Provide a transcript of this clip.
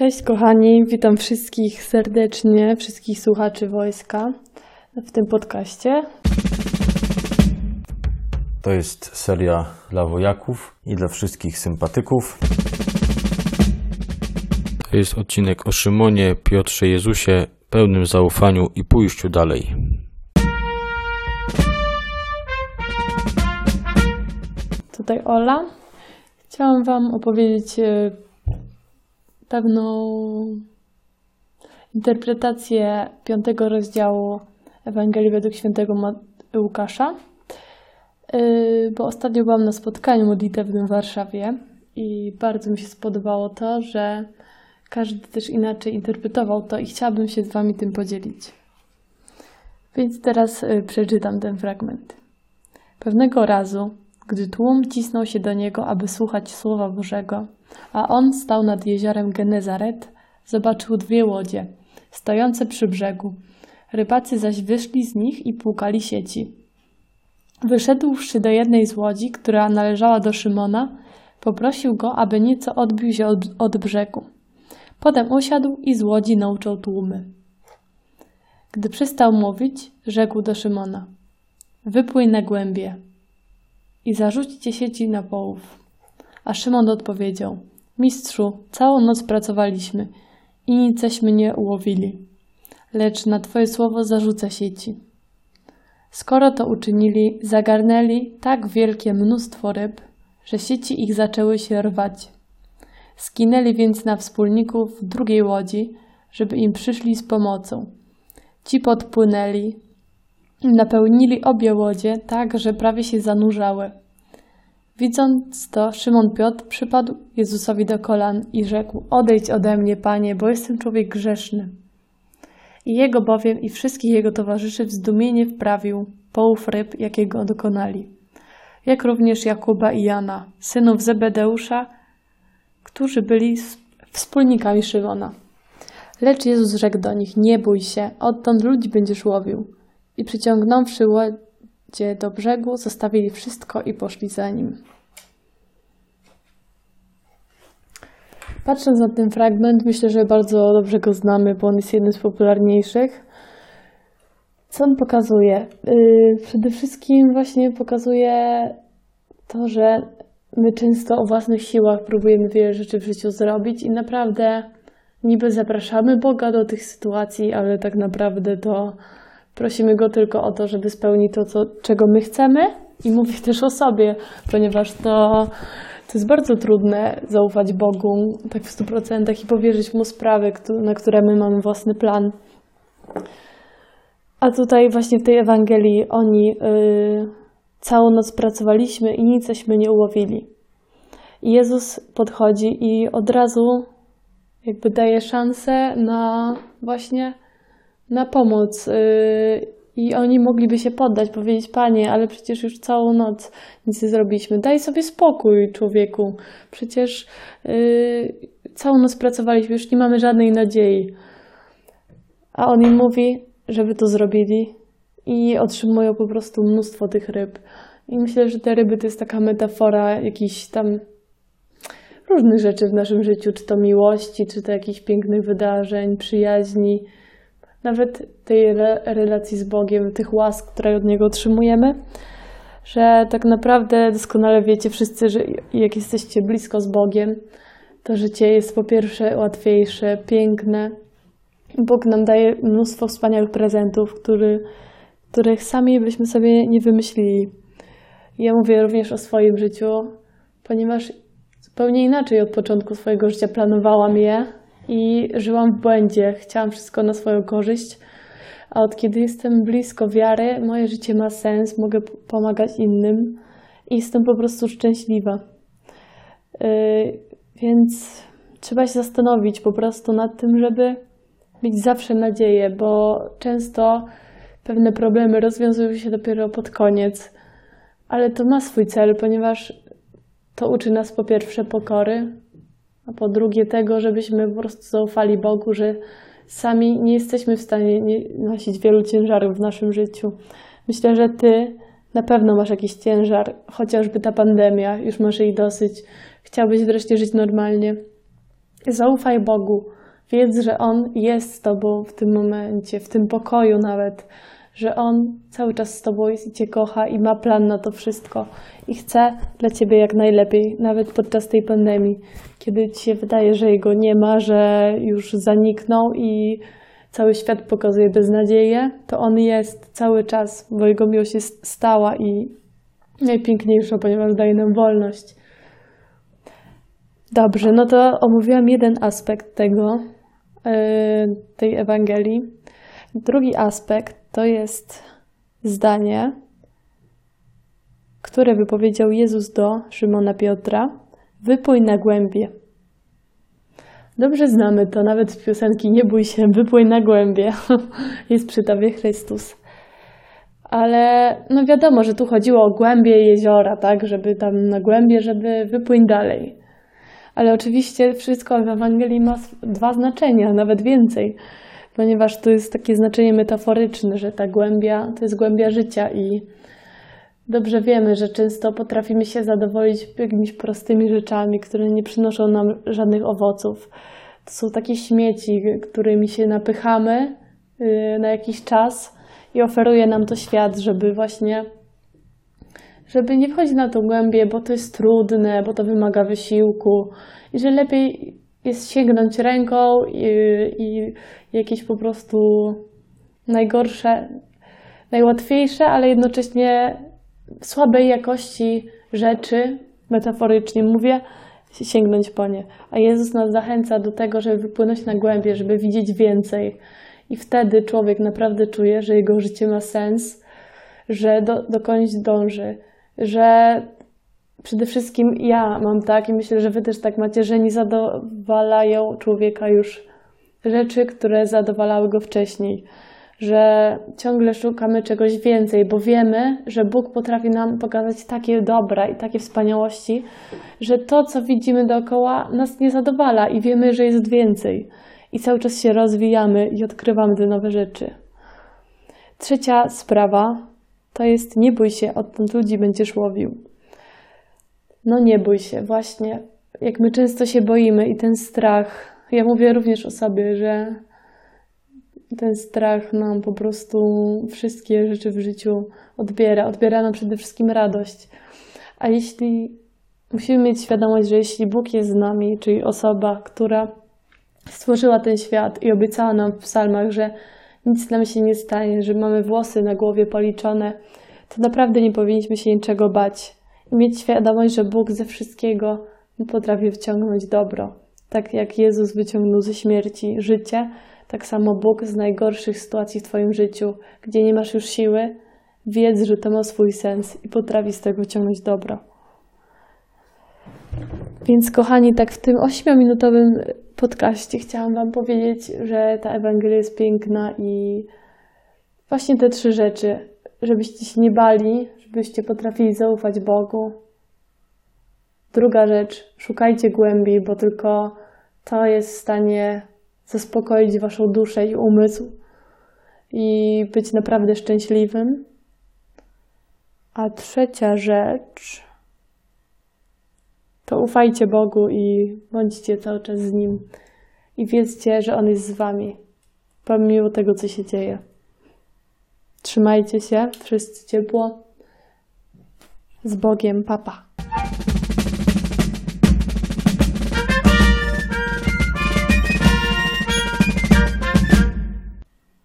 Cześć kochani, witam wszystkich serdecznie, wszystkich słuchaczy wojska w tym podcaście. To jest seria dla wojaków i dla wszystkich sympatyków. To jest odcinek o Szymonie, Piotrze Jezusie, pełnym zaufaniu i pójściu dalej. Tutaj Ola. Chciałam Wam opowiedzieć e, pewną interpretację piątego rozdziału Ewangelii według świętego Łukasza, yy, bo ostatnio byłam na spotkaniu modlitewnym w Warszawie i bardzo mi się spodobało to, że każdy też inaczej interpretował to i chciałabym się z Wami tym podzielić. Więc teraz yy, przeczytam ten fragment. Pewnego razu, gdy tłum cisnął się do niego, aby słuchać Słowa Bożego, a on stał nad jeziorem Genezaret, zobaczył dwie łodzie, stojące przy brzegu. Rybacy zaś wyszli z nich i płukali sieci. Wyszedłszy do jednej z łodzi, która należała do Szymona, poprosił go, aby nieco odbił się od, od brzegu. Potem usiadł i z łodzi nauczał tłumy. Gdy przestał mówić, rzekł do Szymona: Wypłyń na głębie i zarzućcie sieci na połów. A Szymon odpowiedział: Mistrzu, całą noc pracowaliśmy i niceśmy nie ułowili, lecz na Twoje słowo zarzucę sieci. Skoro to uczynili, zagarnęli tak wielkie mnóstwo ryb, że sieci ich zaczęły się rwać. Skinęli więc na wspólników w drugiej łodzi, żeby im przyszli z pomocą. Ci podpłynęli napełnili obie łodzie tak, że prawie się zanurzały. Widząc to, Szymon Piotr przypadł Jezusowi do kolan i rzekł: Odejdź ode mnie, panie, bo jestem człowiek grzeszny. I jego bowiem i wszystkich jego towarzyszy w zdumienie wprawił połów ryb, jakiego dokonali. Jak również Jakuba i Jana, synów Zebedeusza, którzy byli wspólnikami Szymona. Lecz Jezus rzekł do nich: Nie bój się, odtąd ludzi będziesz łowił. I przyciągnąwszy łodzie do brzegu, zostawili wszystko i poszli za nim. Patrząc na ten fragment, myślę, że bardzo dobrze go znamy, bo on jest jednym z popularniejszych. Co on pokazuje? Yy, przede wszystkim właśnie pokazuje to, że my często o własnych siłach próbujemy wiele rzeczy w życiu zrobić i naprawdę niby zapraszamy Boga do tych sytuacji, ale tak naprawdę to prosimy Go tylko o to, żeby spełnić to, co, czego my chcemy i mówię też o sobie, ponieważ to to jest bardzo trudne zaufać Bogu tak w 100% i powierzyć Mu sprawy, na które my mamy własny plan. A tutaj właśnie w tej Ewangelii oni yy, całą noc pracowaliśmy i niceśmy nie ułowili. I Jezus podchodzi i od razu jakby daje szansę na właśnie na pomoc. Yy, i oni mogliby się poddać, powiedzieć: Panie, ale przecież już całą noc nic nie zrobiliśmy. Daj sobie spokój, człowieku. Przecież yy, całą noc pracowaliśmy, już nie mamy żadnej nadziei. A on im mówi, żeby to zrobili i otrzymują po prostu mnóstwo tych ryb. I myślę, że te ryby to jest taka metafora jakichś tam różnych rzeczy w naszym życiu, czy to miłości, czy to jakichś pięknych wydarzeń, przyjaźni nawet tej relacji z Bogiem, tych łask, które od Niego otrzymujemy, że tak naprawdę doskonale wiecie wszyscy, że jak jesteście blisko z Bogiem, to życie jest po pierwsze łatwiejsze, piękne. Bóg nam daje mnóstwo wspaniałych prezentów, który, których sami byśmy sobie nie wymyślili. Ja mówię również o swoim życiu, ponieważ zupełnie inaczej od początku swojego życia planowałam je, i żyłam w błędzie. Chciałam wszystko na swoją korzyść. A od kiedy jestem blisko wiary, moje życie ma sens, mogę pomagać innym i jestem po prostu szczęśliwa. Yy, więc trzeba się zastanowić po prostu nad tym, żeby mieć zawsze nadzieję, bo często pewne problemy rozwiązują się dopiero pod koniec, ale to ma swój cel, ponieważ to uczy nas po pierwsze pokory, a po drugie tego, żebyśmy po prostu zaufali Bogu, że sami nie jesteśmy w stanie nosić wielu ciężarów w naszym życiu. Myślę, że Ty na pewno masz jakiś ciężar, chociażby ta pandemia, już masz jej dosyć. Chciałbyś wreszcie żyć normalnie. Zaufaj Bogu. Wiedz, że On jest z Tobą w tym momencie, w tym pokoju nawet, że On cały czas z Tobą jest i Cię kocha i ma plan na to wszystko i chce dla Ciebie jak najlepiej, nawet podczas tej pandemii, kiedy Ci się wydaje, że Jego nie ma, że już zaniknął i cały świat pokazuje beznadzieję, to On jest cały czas, bo Jego miłość jest stała i najpiękniejsza, ponieważ daje nam wolność. Dobrze, no to omówiłam jeden aspekt tego, yy, tej Ewangelii. Drugi aspekt to jest zdanie, które wypowiedział Jezus do Szymona Piotra: Wypój na głębie. Dobrze znamy to, nawet z piosenki Nie bój się, wypój na głębie. jest przy Tobie Chrystus. Ale no wiadomo, że tu chodziło o głębie jeziora, tak, żeby tam na głębie, żeby wypłyń dalej. Ale oczywiście wszystko w Ewangelii ma dwa znaczenia, nawet więcej, ponieważ to jest takie znaczenie metaforyczne, że ta głębia to jest głębia życia i dobrze wiemy, że często potrafimy się zadowolić jakimiś prostymi rzeczami, które nie przynoszą nam żadnych owoców. To są takie śmieci, którymi się napychamy y, na jakiś czas i oferuje nam to świat, żeby właśnie żeby nie wchodzić na tą głębię, bo to jest trudne, bo to wymaga wysiłku i że lepiej jest sięgnąć ręką i, i jakieś po prostu najgorsze, najłatwiejsze, ale jednocześnie słabej jakości rzeczy, metaforycznie mówię, sięgnąć po nie. A Jezus nas zachęca do tego, żeby wypłynąć na głębie, żeby widzieć więcej. I wtedy człowiek naprawdę czuje, że jego życie ma sens, że do, dokądś dąży że przede wszystkim ja mam tak i myślę, że wy też tak macie, że nie zadowalają człowieka już rzeczy, które zadowalały go wcześniej. Że ciągle szukamy czegoś więcej, bo wiemy, że Bóg potrafi nam pokazać takie dobra i takie wspaniałości, że to, co widzimy dookoła, nas nie zadowala i wiemy, że jest więcej. I cały czas się rozwijamy i odkrywamy te nowe rzeczy. Trzecia sprawa to jest nie bój się, odtąd ludzi będziesz łowił. No nie bój się, właśnie. Jak my często się boimy i ten strach, ja mówię również o sobie, że ten strach nam po prostu wszystkie rzeczy w życiu odbiera. Odbiera nam przede wszystkim radość. A jeśli musimy mieć świadomość, że jeśli Bóg jest z nami, czyli osoba, która stworzyła ten świat i obiecała nam w psalmach, że nic nam się nie stanie, że mamy włosy na głowie policzone, to naprawdę nie powinniśmy się niczego bać mieć świadomość, że Bóg ze wszystkiego potrafi wciągnąć dobro. Tak jak Jezus wyciągnął ze śmierci życie, tak samo Bóg z najgorszych sytuacji w Twoim życiu, gdzie nie masz już siły, wiedz, że to ma swój sens i potrafi z tego wyciągnąć dobro. Więc kochani, tak w tym ośmiominutowym podcaście chciałam Wam powiedzieć, że ta Ewangelia jest piękna i właśnie te trzy rzeczy, żebyście się nie bali, żebyście potrafili zaufać Bogu. Druga rzecz, szukajcie głębiej, bo tylko to jest w stanie zaspokoić Waszą duszę i umysł i być naprawdę szczęśliwym. A trzecia rzecz, to ufajcie Bogu i bądźcie cały czas z Nim. I wiedzcie, że On jest z Wami, pomimo tego, co się dzieje. Trzymajcie się, wszyscy ciepło. Z Bogiem, papa.